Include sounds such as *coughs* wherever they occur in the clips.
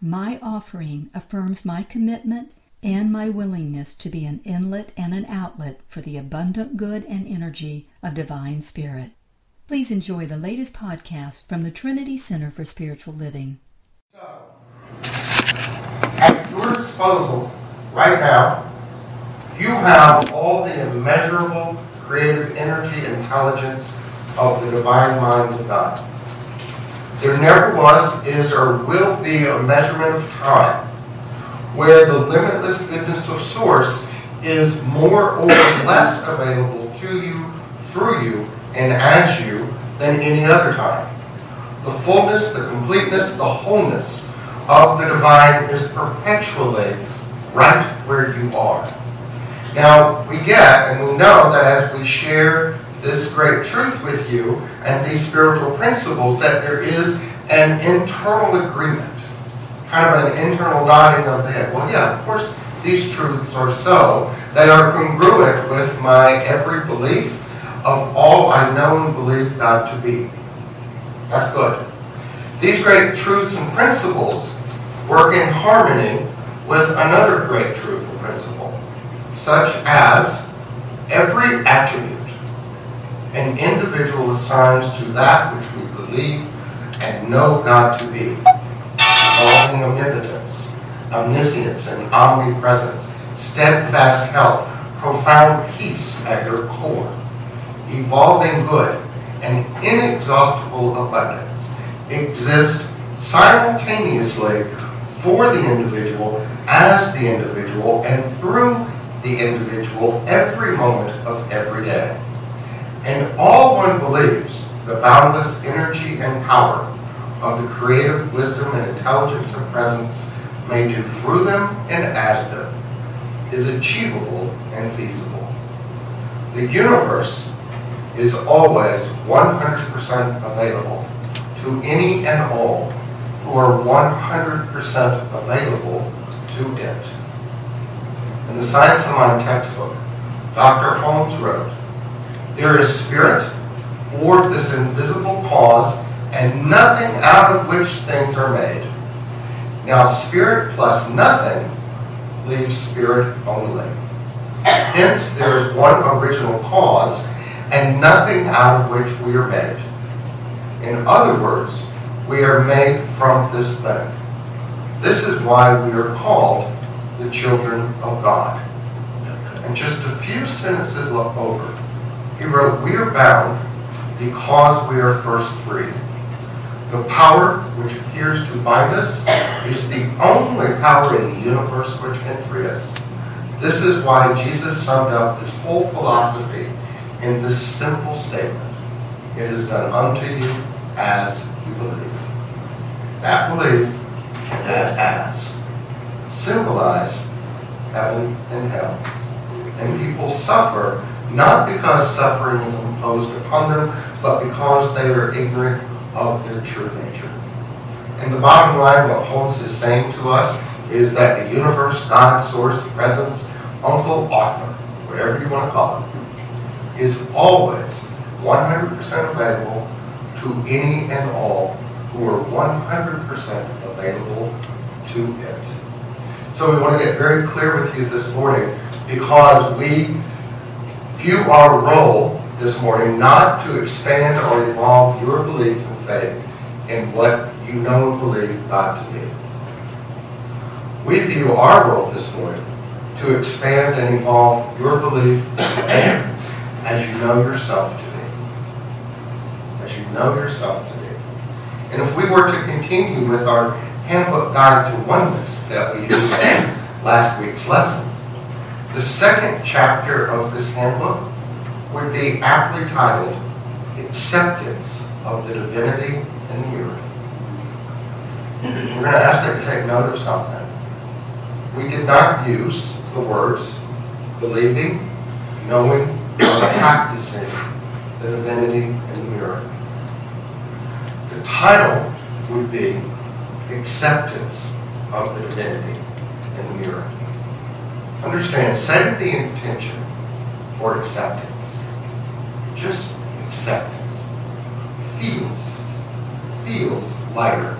my offering affirms my commitment and my willingness to be an inlet and an outlet for the abundant good and energy of Divine Spirit. Please enjoy the latest podcast from the Trinity Center for Spiritual Living. So, at your disposal right now, you have all the immeasurable creative energy intelligence of the divine mind of God. There never was, is, or will be a measurement of time where the limitless goodness of Source is more or less available to you, through you, and as you than any other time. The fullness, the completeness, the wholeness of the divine is perpetually right where you are. Now, we get and we know that as we share this great truth with you and these spiritual principles that there is an internal agreement, kind of an internal nodding of the head. Well, yeah, of course, these truths are so. They are congruent with my every belief of all I know and believe God to be. That's good. These great truths and principles work in harmony with another great truth and principle, such as every attribute an individual assigned to that which we believe and know God to be, involving omnipotence, omniscience, and omnipresence, steadfast health, profound peace at your core, evolving good, and inexhaustible abundance exist simultaneously for the individual, as the individual, and through the individual every moment of every day. And all one believes the boundless energy and power of the creative wisdom and intelligence and presence may do through them and as them is achievable and feasible. The universe is always 100% available to any and all who are 100% available to it. In the Science of Mind textbook, Dr. Holmes wrote, there is spirit, or this invisible cause, and nothing out of which things are made. Now, spirit plus nothing leaves spirit only. Hence, there is one original cause, and nothing out of which we are made. In other words, we are made from this thing. This is why we are called the children of God. And just a few sentences over, he wrote, We are bound because we are first free. The power which appears to bind us is the only power in the universe which can free us. This is why Jesus summed up his whole philosophy in this simple statement. It is done unto you as you believe. That belief and that as symbolize heaven and hell. And people suffer not because suffering is imposed upon them, but because they are ignorant of their true nature. And the bottom line, what Holmes is saying to us, is that the universe, God, source, presence, uncle, author, whatever you want to call it, is always 100% available to any and all who are 100% available to it. So we want to get very clear with you this morning because we view our role this morning not to expand or evolve your belief and faith in what you know and believe God to be. We view our role this morning to expand and evolve your belief as you know yourself to be. As you know yourself to be. And if we were to continue with our handbook guide to oneness that we used last week's lesson, the second chapter of this handbook would be aptly titled Acceptance of the Divinity in the Earth. We're going to ask that you take note of something. we did not use the words believing, knowing, or *coughs* practicing the divinity in the mirror. The title would be Acceptance of the Divinity in the Mirror. Understand, setting the intention for acceptance, just acceptance, feels, feels lighter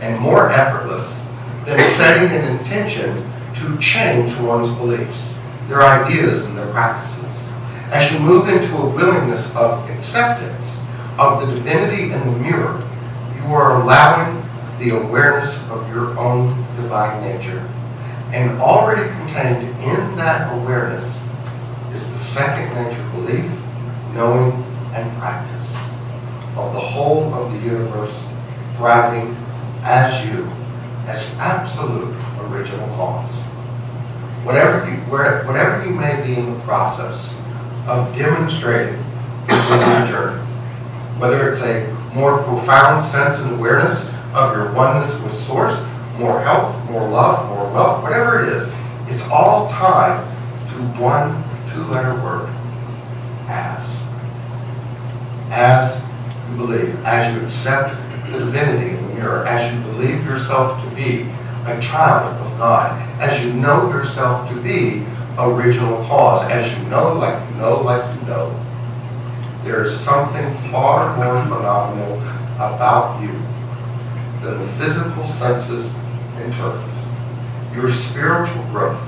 and more effortless than setting an intention to change one's beliefs, their ideas, and their practices. As you move into a willingness of acceptance of the divinity in the mirror, you are allowing the awareness of your own divine nature. And already contained in that awareness is the second nature belief, knowing, and practice of the whole of the universe thriving as you, as absolute original cause. Whatever you, whatever you may be in the process of demonstrating in your journey, whether it's a more profound sense and awareness of your oneness with Source, more health, more love, more wealth, whatever it is, it's all tied to one two-letter word, as. As you believe, as you accept the divinity in the mirror, as you believe yourself to be a child of God, as you know yourself to be original cause, as you know, like you know, like you know, there is something far more phenomenal about you than the physical senses interpret. Your spiritual growth,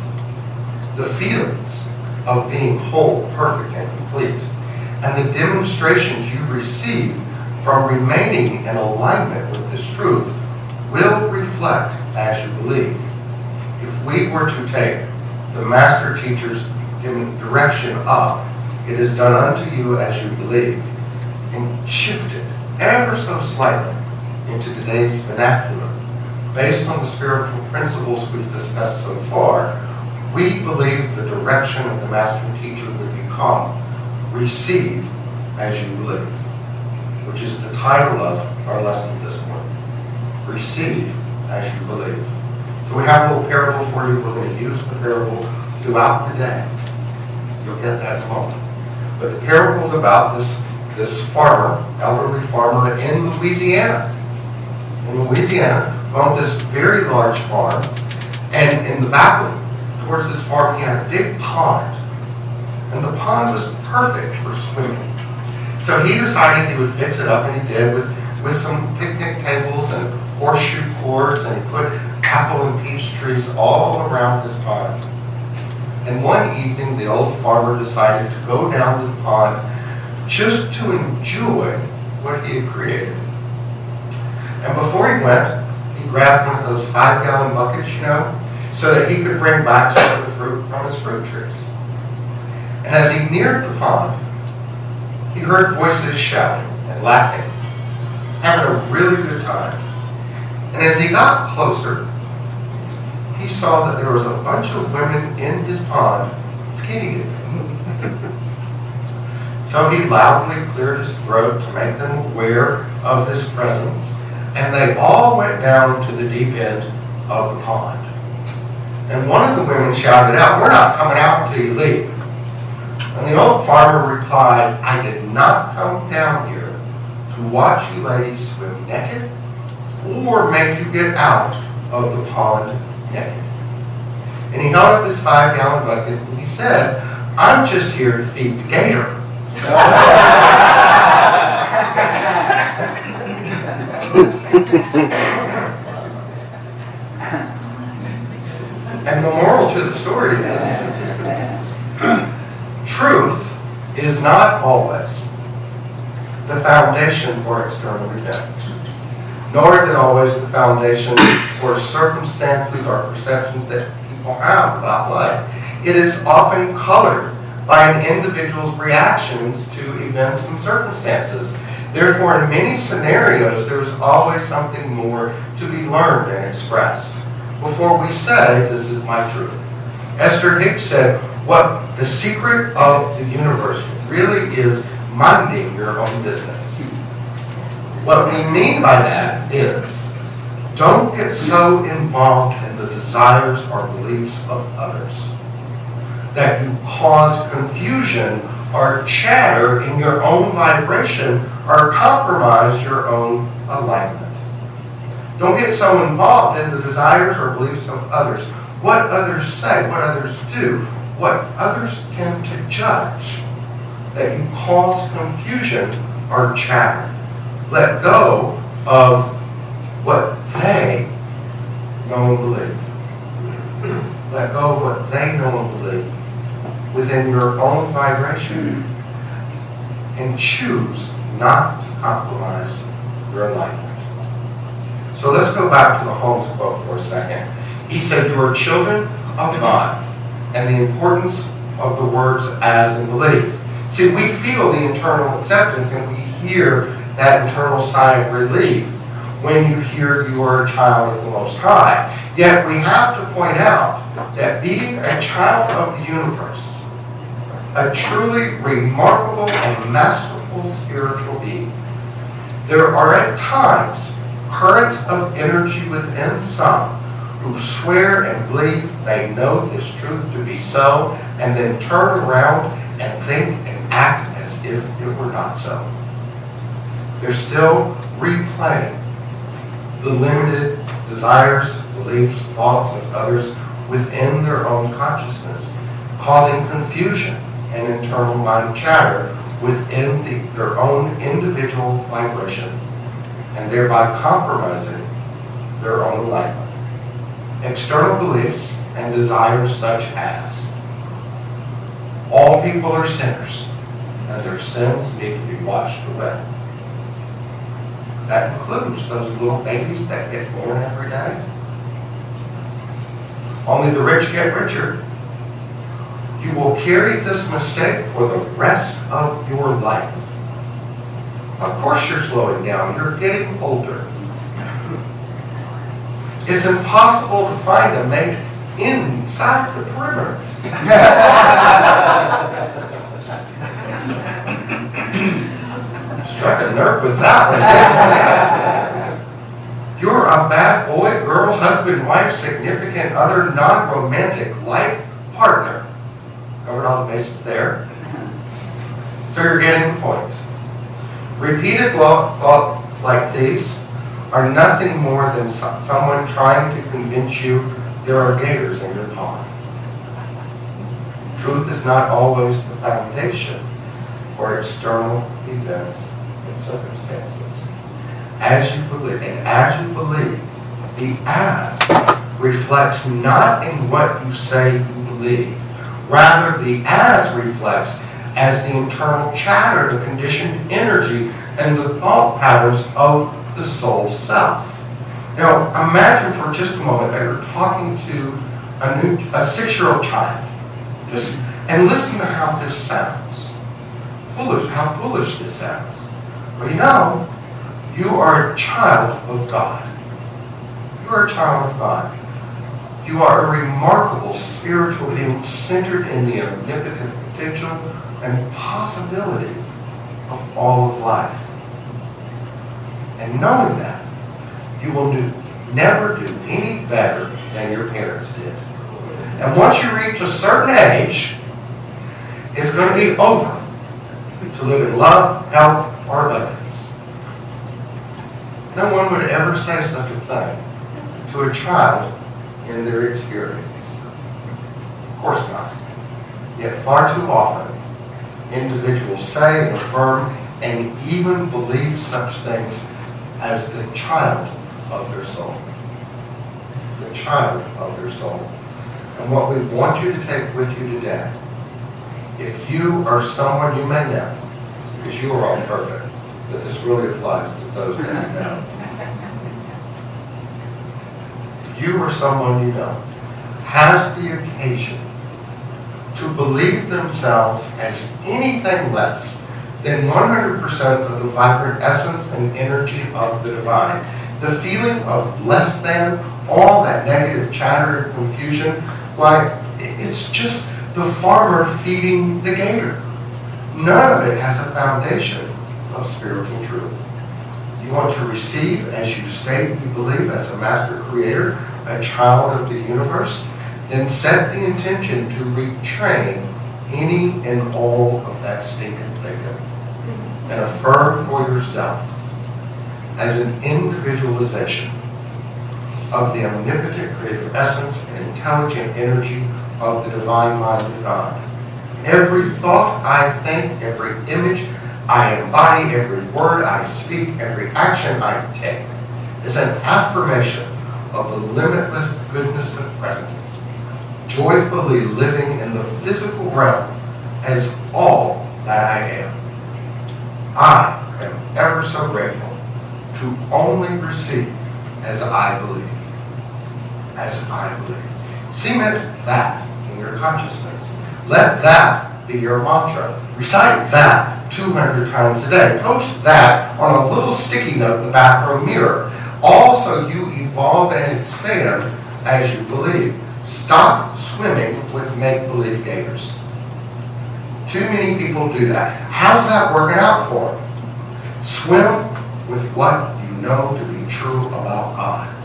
the feelings of being whole, perfect, and complete, and the demonstrations you receive from remaining in alignment with this truth will reflect as you believe. If we were to take the master teacher's direction up, it is done unto you as you believe, and shifted ever so slightly into today's vernacular, based on the spiritual principles we've discussed so far, we believe the direction of the master teacher would become receive as you believe which is the title of our lesson this morning. Receive as you believe. So we have a little parable for you. We're going to use the parable throughout the day. You'll get that moment. But the parable is about this, this farmer, elderly farmer in Louisiana. In Louisiana, owned this very large farm. And in the back towards this farm, he had a big pond. And the pond was perfect for swimming. So he decided he would fix it up, and he did with, with some picnic tables and horseshoe cords, and he put apple and peach trees all around his pond. And one evening, the old farmer decided to go down to the pond just to enjoy what he had created. And before he went, he grabbed one of those five-gallon buckets, you know, so that he could bring back some of the fruit from his fruit trees. And as he neared the pond, he heard voices shouting and laughing, having a really good time. And as he got closer, he saw that there was a bunch of women in his pond skating *laughs* so he loudly cleared his throat to make them aware of his presence, and they all went down to the deep end of the pond. And one of the women shouted out, We're not coming out until you leave. And the old farmer replied, I did not come down here to watch you ladies swim naked or make you get out of the pond naked. And he held up his five gallon bucket and he said, I'm just here to feed the gator. *laughs* and the moral to the story is truth is not always the foundation for external events, nor is it always the foundation for circumstances or perceptions that people have about life. It is often colored by an individual's reactions to events and circumstances. Therefore, in many scenarios, there is always something more to be learned and expressed before we say, This is my truth. Esther Hicks said, what the secret of the universe really is minding your own business. What we mean by that is don't get so involved in the desires or beliefs of others. That you cause confusion or chatter in your own vibration or compromise your own alignment. Don't get so involved in the desires or beliefs of others. What others say, what others do, what others tend to judge, that you cause confusion or chatter. Let go of what they know and believe. Let go of what they know and believe within your own vibration and choose not compromise your life. So let's go back to the Holmes quote for a second. He said, You are children of God, and the importance of the words as and believe. See, we feel the internal acceptance and we hear that internal sigh of relief when you hear you are a child of the Most High. Yet we have to point out that being a child of the universe, a truly remarkable and masterful spiritual being, there are at times currents of energy within some who swear and believe they know this truth to be so, and then turn around and think and act as if it were not so. They're still replaying the limited desires, beliefs, thoughts of others within their own consciousness, causing confusion and internal mind chatter within the, their own individual vibration, and thereby compromising their own alignment. External beliefs and desires such as all people are sinners, and their sins need to be washed away. That includes those little babies that get born every day. Only the rich get richer. You will carry this mistake for the rest of your life. Of course you're slowing down. You're getting older. It's impossible to find a mate inside the perimeter. *laughs* Struck a nerve with that one. *laughs* You're a bad boy, girl, husband, wife, significant other, non-romantic life partner. Covered all the bases there. So you're getting the point. Repeated thoughts like these are nothing more than someone trying to convince you there are gators in your pond. Truth is not always the foundation for external events and circumstances. As you believe, and as you believe, the as reflects not in what you say you believe. Rather, the as reflects as the internal chatter, the conditioned energy, and the thought patterns of the soul self. Now, imagine for just a moment that you're talking to a new, a six-year-old child, just and listen to how this sounds. Foolish, how foolish this sounds. But you know, you are a child of God. You are a child of God. You are a remarkable spiritual being centered in the omnipotent potential and possibility of all of life. And knowing that, you will do, never do any better than your parents did. And once you reach a certain age, it's going to be over to live in love, health, or abundance. No one would ever say such a thing to a child in their experience. Of course not. Yet far too often, individuals say and affirm and even believe such things as the child of their soul. The child of their soul. And what we want you to take with you today, if you are someone you may know, because you are all perfect, that this really applies to those that you know. You or someone you know has the occasion to believe themselves as anything less than 100% of the vibrant essence and energy of the divine. The feeling of less than, all that negative chatter and confusion, like it's just the farmer feeding the gator. None of it has a foundation of spiritual truth. You want to receive as you state you believe as a master creator, a child of the universe, then set the intention to retrain any and all of that stinking thinking and affirm for yourself as an individualization of the omnipotent creative essence and intelligent energy of the divine mind of God. Every thought I think, every image I embody, every word I speak, every action I take is an affirmation of the limitless goodness of presence, joyfully living in the physical realm as all that I am. I am ever so grateful to only receive as I believe. As I believe. Cement that in your consciousness. Let that be your mantra. Recite that 200 times a day. Post that on a little sticky note in the bathroom mirror. Also, you evolve and expand as you believe. Stop swimming with make-believe gators. Too many people do that. How's that working out for them? Swim with what you know to be true about God.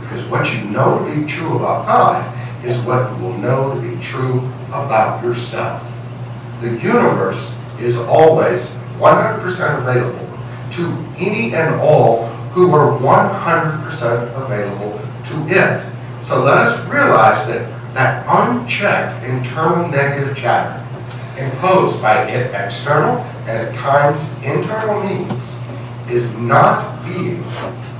Because what you know to be true about God is what you will know to be true about yourself. The universe is always 100% available to any and all who are 100% available to it. So let us realize that that unchecked internal negative chatter imposed by it external and at times internal needs is not being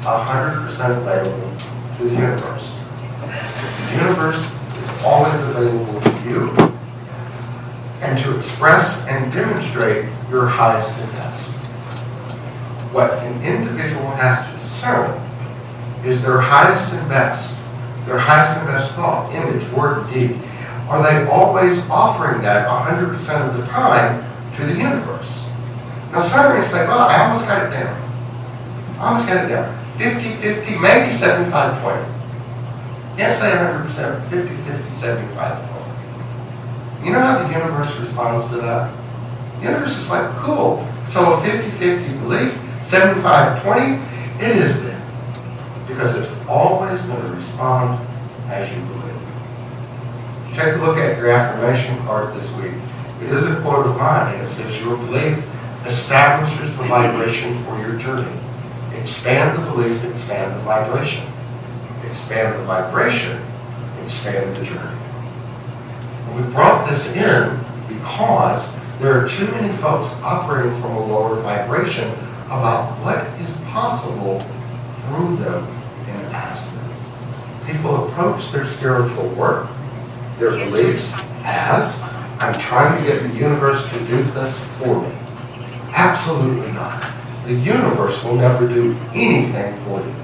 100% available to the universe. The universe is always available to you and to express and demonstrate your highest and best. What an individual has to discern is their highest and best, their highest and best thought, image, word, deed. Are they always offering that 100% of the time to the universe? Now, some may say, well, I almost got it down. I almost got it down. 50, 50, maybe 75, 20. Can't say 100%, 50, 50, 75, 20. You know how the universe responds to that? The universe is like, cool. So a 50-50 belief, 75-20, it is then. Because it's always going to respond as you believe. Take a look at your affirmation card this week. It is a quote of mine, and it says, Your belief establishes the vibration for your journey. Expand the belief, expand the vibration. Expand the vibration, expand the journey. And we brought this in because there are too many folks operating from a lower vibration about what is possible through them and ask them. People approach their spiritual work their beliefs as I'm trying to get the universe to do this for me. Absolutely not. The universe will never do anything for you.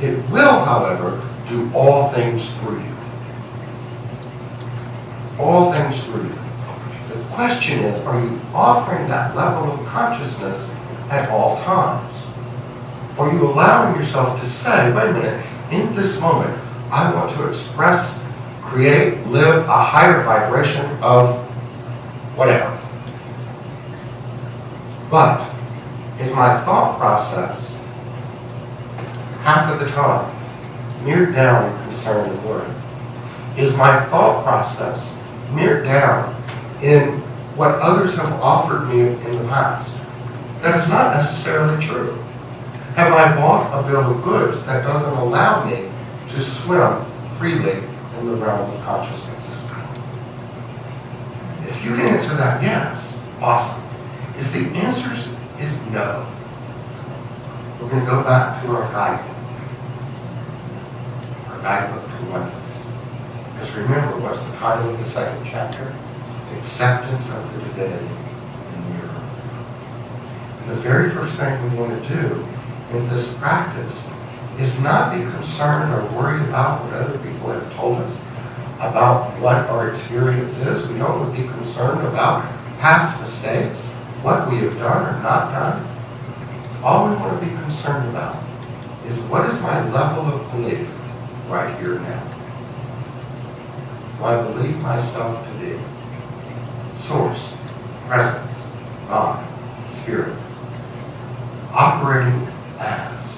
It will, however, do all things through you. All things through you. The question is, are you offering that level of consciousness at all times? Are you allowing yourself to say, wait a minute, in this moment, I want to express create, live a higher vibration of whatever. But is my thought process half of the time mirrored down in concern and worry? Is my thought process mirrored down in what others have offered me in the past? That is not necessarily true. Have I bought a bill of goods that doesn't allow me to swim freely in the realm of consciousness? If you can answer that yes, awesome. If the answer is no, we're going to go back to our guidebook. Our guidebook to oneness. Because remember, what's the title of the second chapter? Acceptance of the divinity in the earth. And the very first thing we want to do in this practice is not be concerned or worried about what other people have told us about what our experience is. We don't want to be concerned about past mistakes, what we have done or not done. All we want to be concerned about is what is my level of belief right here now. Do I believe myself to be source, presence, God, spirit, operating as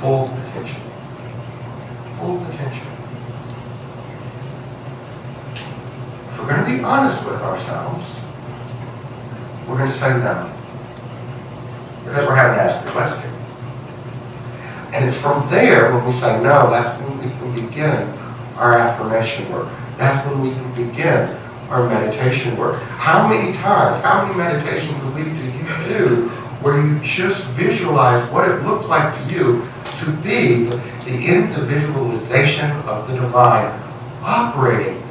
full potential. Full potential. If we're going to be honest with ourselves, we're going to say no. Because we're having to ask the question. And it's from there when we say no, that's when we can begin our affirmation work. That's when we can begin our meditation work. How many times, how many meditations a week do you do where you just visualize what it looks like to you to be the individualization of the divine operating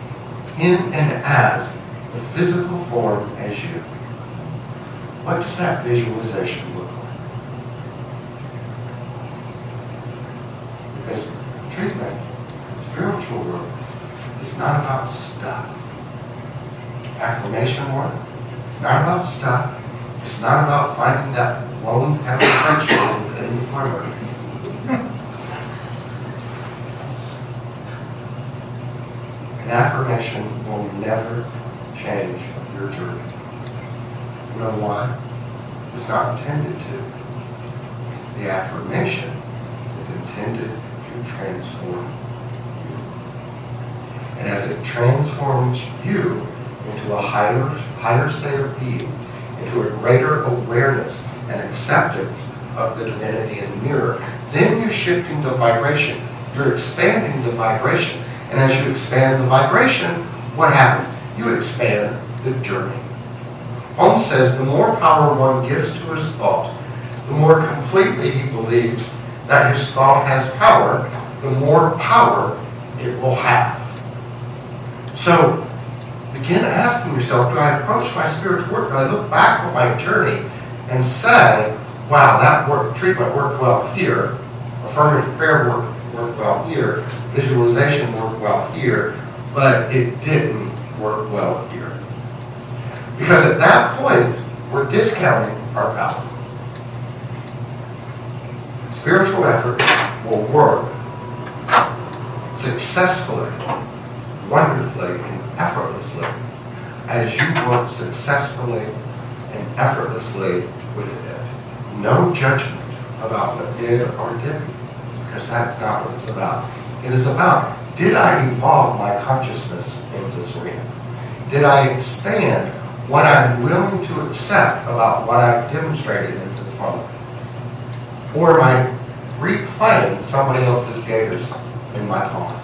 in and as the physical form as you? What does that visualization look like? Because treatment, spiritual work, is not about stuff affirmation work. It's not about stuff. It's not about finding that lone heterosexual in the corner. An affirmation will never change your journey. You know why? It's not intended to. The affirmation is intended to transform you. And as it transforms you, into a higher, higher state of being, into a greater awareness and acceptance of the divinity in the mirror, then you're shifting the vibration. You're expanding the vibration. And as you expand the vibration, what happens? You expand the journey. Holmes says the more power one gives to his thought, the more completely he believes that his thought has power, the more power it will have. So begin asking yourself, do I approach my spiritual work? Do I look back on my journey and say, wow, that work, treatment worked well here, affirmative prayer worked, worked well here, visualization worked well here, but it didn't work well here. Because at that point, we're discounting our power. Spiritual effort will work successfully, wonderfully, and effortlessly as you work successfully and effortlessly with it. No judgment about what did or didn't, because that's not what it's about. It is about, did I evolve my consciousness in this arena? Did I expand what I'm willing to accept about what I've demonstrated in this moment? Or am I replaying somebody else's gators in my heart?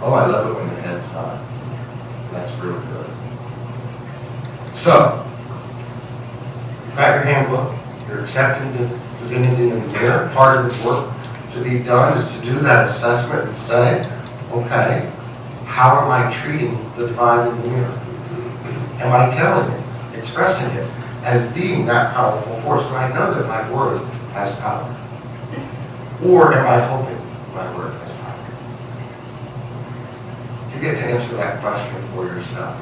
Oh, I love it when the head's high. That's real good. So, your handbook. You're accepting the divinity in the mirror. Part of the work to be done is to do that assessment and say, okay, how am I treating the divine in the mirror? Am I telling it, expressing it as being that powerful force? Do I know that my word has power? Or am I hoping my word has you get to answer that question for yourself.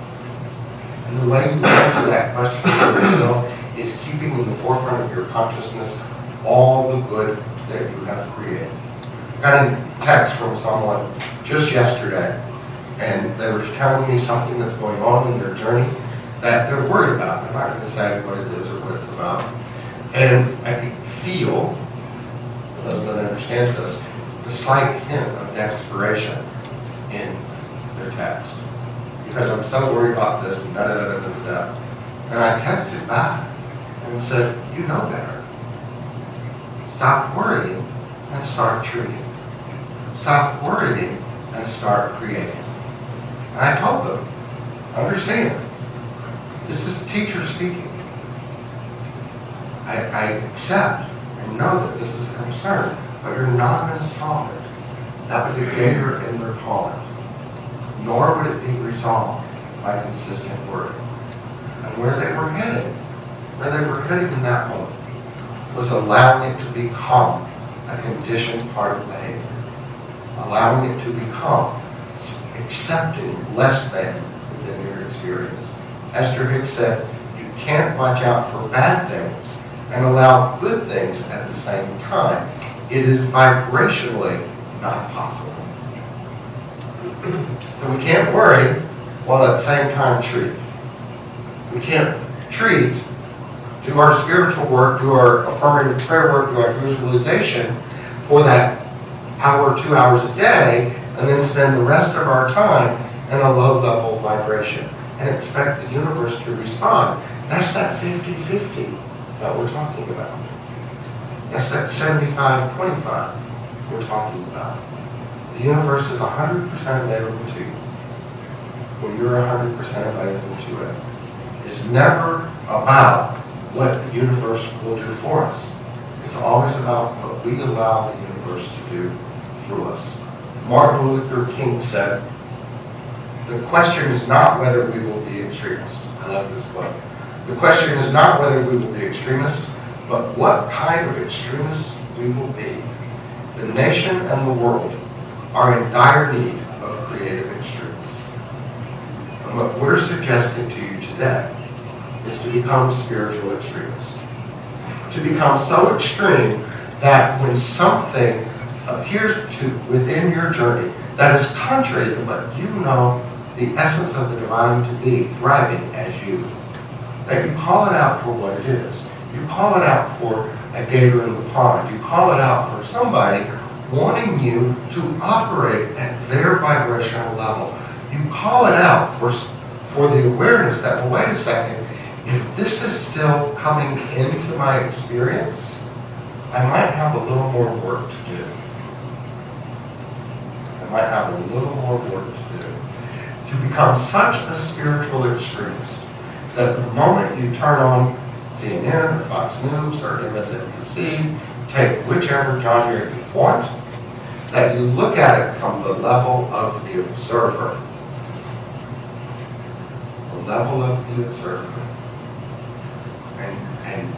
And the way you answer that question for yourself is keeping in the forefront of your consciousness all the good that you have created. I got a text from someone just yesterday, and they were telling me something that's going on in their journey that they're worried about. I'm not going to say what it is or what it's about. And I can feel, for those that understand this, the slight hint of desperation in their text because I'm so worried about this and da da da da da. And I texted back and said, "You know better. Stop worrying and start treating. Stop worrying and start creating." And I told them, "Understand, this is the teacher speaking. I, I accept and know that this is a concern, but you're not going to solve it. That was a gator in their collar nor would it be resolved by consistent work. And where they were headed, where they were heading in that moment, was allowing it to become a conditioned part of behavior. Allowing it to become accepting less than within your experience. Esther Hicks said, you can't watch out for bad things and allow good things at the same time. It is vibrationally not possible. So we can't worry while at the same time treat. We can't treat, do our spiritual work, do our affirmative prayer work, do our visualization for that hour, two hours a day, and then spend the rest of our time in a low-level vibration and expect the universe to respond. That's that 50-50 that we're talking about. That's that 75-25 we're talking about. The universe is 100% available to you when you're 100% available to it. It's never about what the universe will do for us. It's always about what we allow the universe to do through us. Martin Luther King said, the question is not whether we will be extremists. I love this quote. The question is not whether we will be extremists, but what kind of extremists we will be. The nation and the world are in dire need of creative extremists. And what we're suggesting to you today is to become spiritual extremists. To become so extreme that when something appears to within your journey that is contrary to what you know the essence of the divine to be thriving as you, that you call it out for what it is. You call it out for a gator in the pond. You call it out for somebody wanting you to operate at their vibrational level. You call it out for, for the awareness that, well, wait a second, if this is still coming into my experience, I might have a little more work to do. I might have a little more work to do. To become such a spiritual extremist that the moment you turn on CNN or Fox News or MSNBC, take whichever genre you want, that you look at it from the level of the observer. The level of the observer. And, and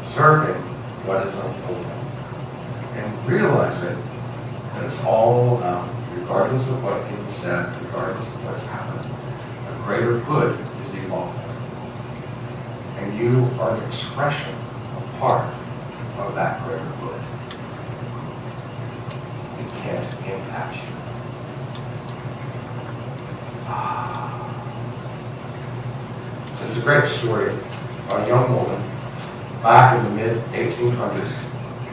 observing what is unfolding. And realizing that it's all regardless of what being said, regardless of what's happened, a greater good is evolving. And you are an expression, a part of that greater good. Impact you. It's a great story of a young woman back in the mid 1800s.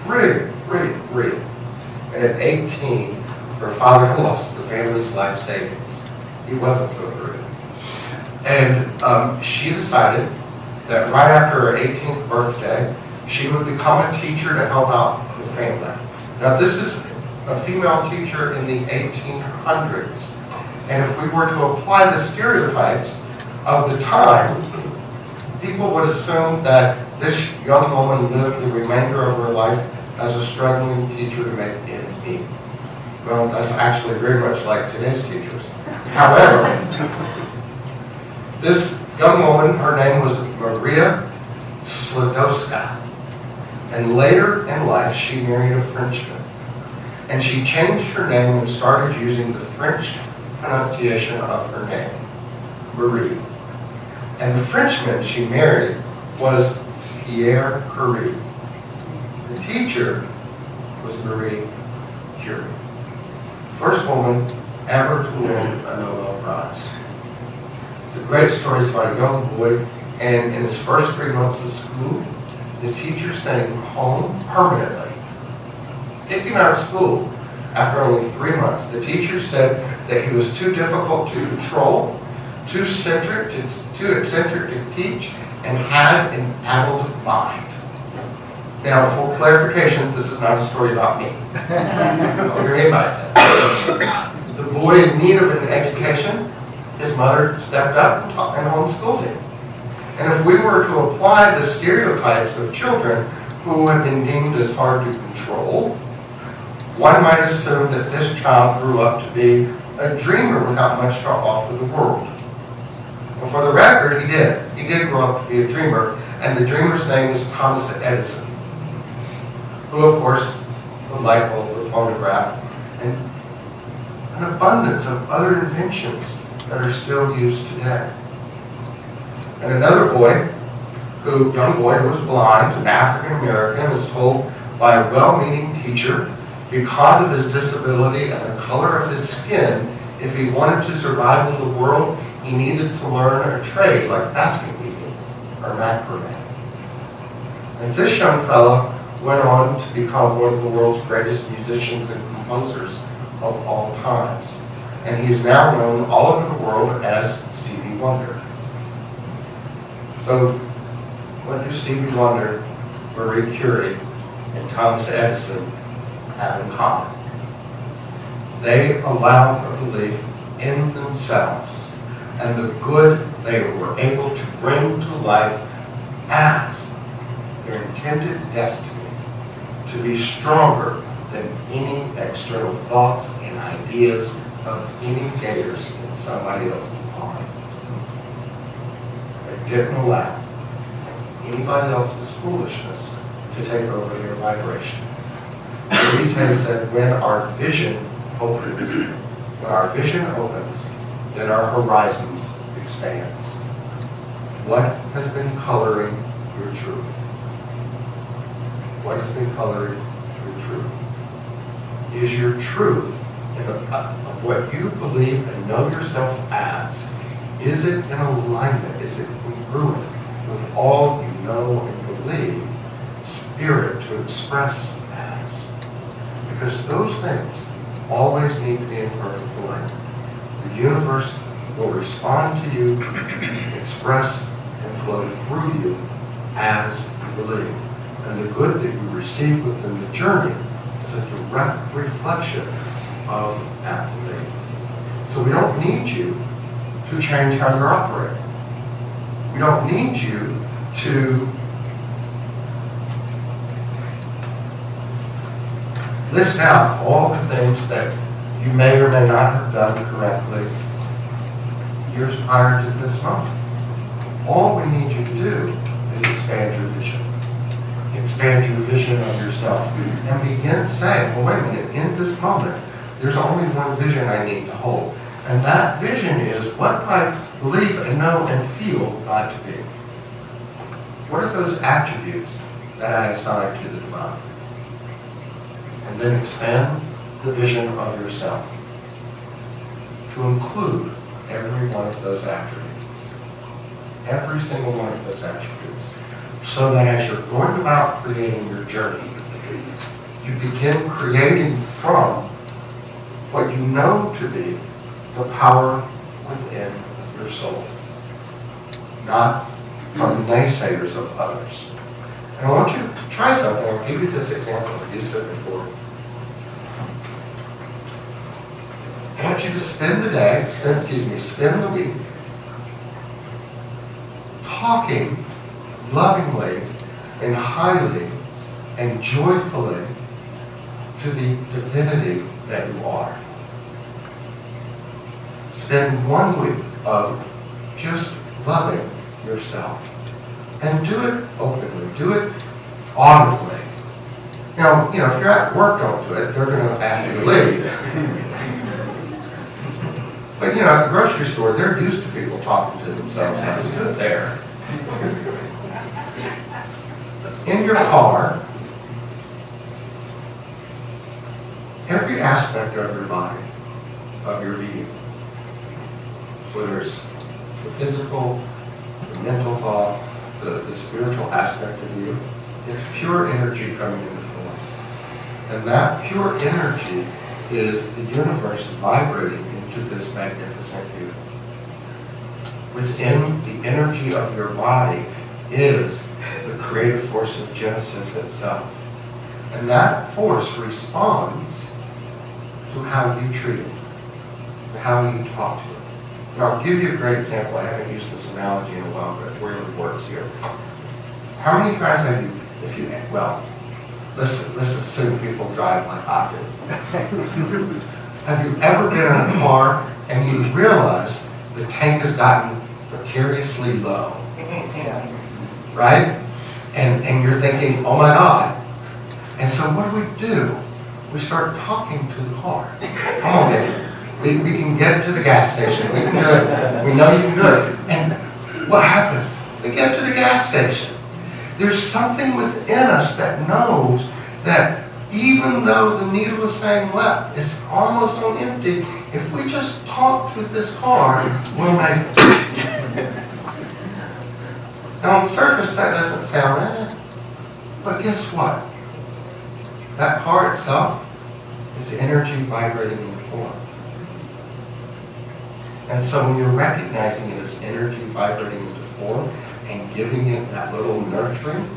Really, really, really. And at 18, her father *laughs* lost the family's life savings. He wasn't so good. And um, she decided that right after her 18th birthday, she would become a teacher to help out the family. Now, this is a female teacher in the 1800s. And if we were to apply the stereotypes of the time, people would assume that this young woman lived the remainder of her life as a struggling teacher to make ends meet. Well, that's actually very much like today's teachers. However, this young woman, her name was Maria Sklodowska. And later in life, she married a Frenchman. And she changed her name and started using the French pronunciation of her name, Marie. And the Frenchman she married was Pierre Curie. The teacher was Marie Curie. First woman ever to win a Nobel Prize. The great story is about a young boy, and in his first three months of school, the teacher sent him home permanently. Kicked him out of school after only three months. The teacher said that he was too difficult to control, too centric to too eccentric to teach, and had an addled mind. Now, for clarification, this is not a story about me. *laughs* Don't hear anybody say The boy in need of an education, his mother stepped up and, taught, and homeschooled him. And if we were to apply the stereotypes of children who have been deemed as hard to control, one might assume that this child grew up to be a dreamer without much to offer the world. But for the record, he did. He did grow up to be a dreamer, and the dreamer's name is Thomas Edison, who, of course, the light bulb, the phonograph, and an abundance of other inventions that are still used today. And another boy, who young boy who was blind, an African American, was told by a well-meaning teacher, because of his disability and the color of his skin, if he wanted to survive in the world, he needed to learn a trade like basket weaving or macrame. And this young fellow went on to become one of the world's greatest musicians and composers of all times. and he is now known all over the world as Stevie Wonder. So, what do Stevie Wonder, Marie Curie, and Thomas Edison have in common? They allowed a belief in themselves and the good they were able to bring to life as their intended destiny to be stronger than any external thoughts and ideas of any gators in somebody else's mind. They didn't allow anybody else's foolishness to take over their vibration. He says that when our vision opens, when our vision opens, then our horizons expands. What has been coloring your truth? What has been coloring your truth? Is your truth in a, of what you believe and know yourself as, is it in alignment? Is it congruent with all you know and believe spirit to express? Because those things always need to be in perfect alignment. The universe will respond to you, express, and flow through you as you believe. And the good that you receive within the journey is a direct reflection of that belief. So we don't need you to change how you're operating. We don't need you to list out all the things that you may or may not have done correctly years prior to this moment. All we need you to do is expand your vision. Expand your vision of yourself. And begin saying, well, wait a minute, in this moment, there's only one vision I need to hold. And that vision is what I believe and know and feel God to be. What are those attributes that I assign to the divine? And then expand the vision of yourself to include every one of those attributes. Every single one of those attributes. So that as you're going about creating your journey, you begin creating from what you know to be the power within your soul, not from the naysayers of others. And I want you to try something. I'll give you this example. I've used it before. I want you to spend the day, spend, excuse me, spend the week talking lovingly and highly and joyfully to the divinity that you are. Spend one week of just loving yourself. And do it openly. Do it audibly. Now, you know, if you're at work, don't do it. They're going to ask you to leave. But, you know, at the grocery store, they're used to people talking to themselves. That's good there. In your car, every aspect of your body, of your being, whether it's the physical, the mental thought, the, the spiritual aspect of you, it's pure energy coming into form. And that pure energy is the universe vibrating into this magnificent view. Within the energy of your body is the creative force of Genesis itself. And that force responds to how you treat it, how you talk to it. And I'll give you a great example. I haven't used this analogy in a while, but it really works here. How many times have you, if you, well, let's, let's assume people drive like I do. *laughs* Have you ever been in a car and you realize the tank has gotten precariously low? *laughs* Right? And, and you're thinking, oh my God. And so what do we do? We start talking to the car. Come on, baby. We, we can get to the gas station. We can do it. We know you can do it. And what happens? We get to the gas station. There's something within us that knows that even though the needle is saying left, it's almost on empty. If we just talk with this car, we'll make Now on the surface that doesn't sound bad. But guess what? That car itself is energy vibrating. And so when you're recognizing it as energy vibrating into form and giving it that little nurturing,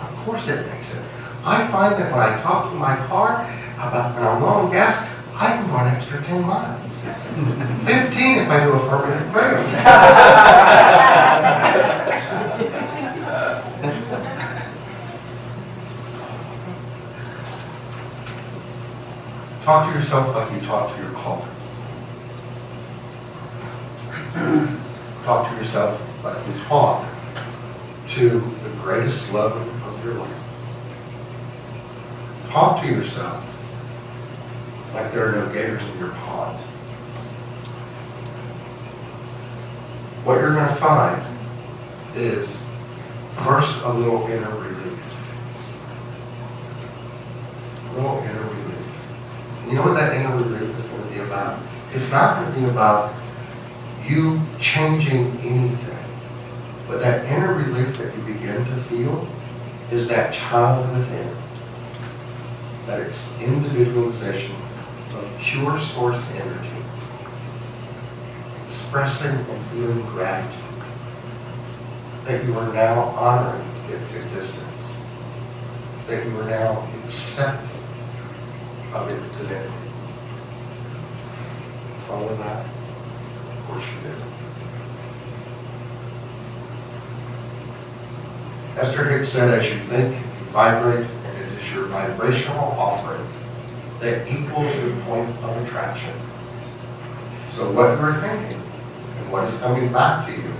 of course it makes it. I find that when I talk to my car about when I'm low on gas, I can run extra 10 miles. *laughs* 15 if I do affirmative prayer. *laughs* talk to yourself like you talk to your car. Talk to yourself like you talk to the greatest love of your life. Talk to yourself like there are no gators in your pond. What you're going to find is first a little inner relief. A little inner relief. And you know what that inner relief is going to be about? It's not going to be about you changing anything. But that inner relief that you begin to feel is that child within. That individualization of pure source energy. Expressing and feeling gratitude. That you are now honoring its existence. That you are now accepting of its divinity. Follow that? Of course you do. Esther Hicks said, as you think, you vibrate, and it is your vibrational offering that equals your point of attraction. So what you're thinking and what is coming back to you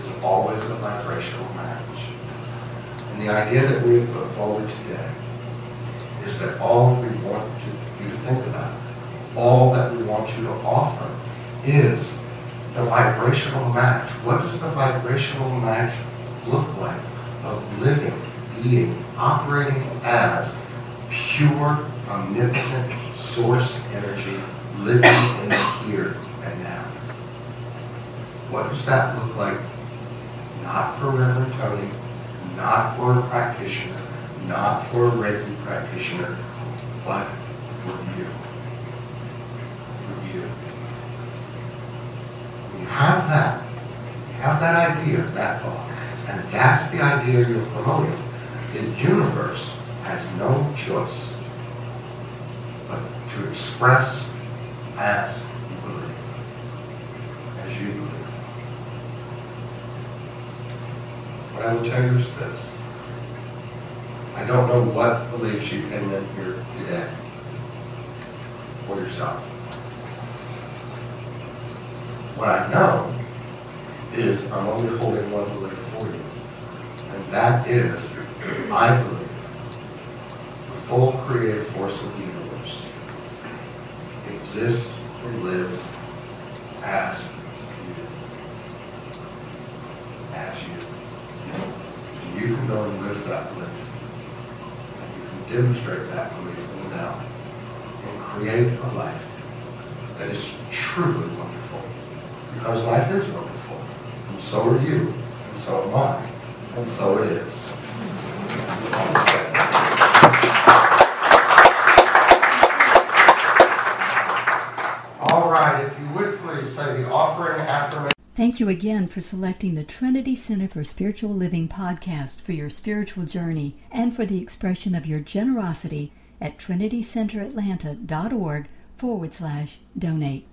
is always a vibrational match. And the idea that we have put forward today is that all we want to, you to think about, all that we want you to offer is the vibrational match. What does the vibrational match look like? Of living, being, operating as pure, omnipotent source energy living in the here and now. What does that look like? Not for Reverend Tony, not for a practitioner, not for a Reiki practitioner, but for you. For you. You have that, you have that idea, that thought, and that's the idea you're promoting. The universe has no choice but to express as you believe. As you believe. What I will tell you is this. I don't know what beliefs you came in here today for yourself. What I know is I'm only holding one belief that is, I believe, the full creative force of the universe exists and lives as you. As you. And you can go and live that belief. And you can demonstrate that belief in the now and create a life that is truly wonderful. Because life is wonderful. And so are you. And so am I. And so it is. All right, if you would please say the offering affirmation. Thank you again for selecting the Trinity Center for Spiritual Living podcast for your spiritual journey and for the expression of your generosity at trinitycenteratlanta.org forward slash donate.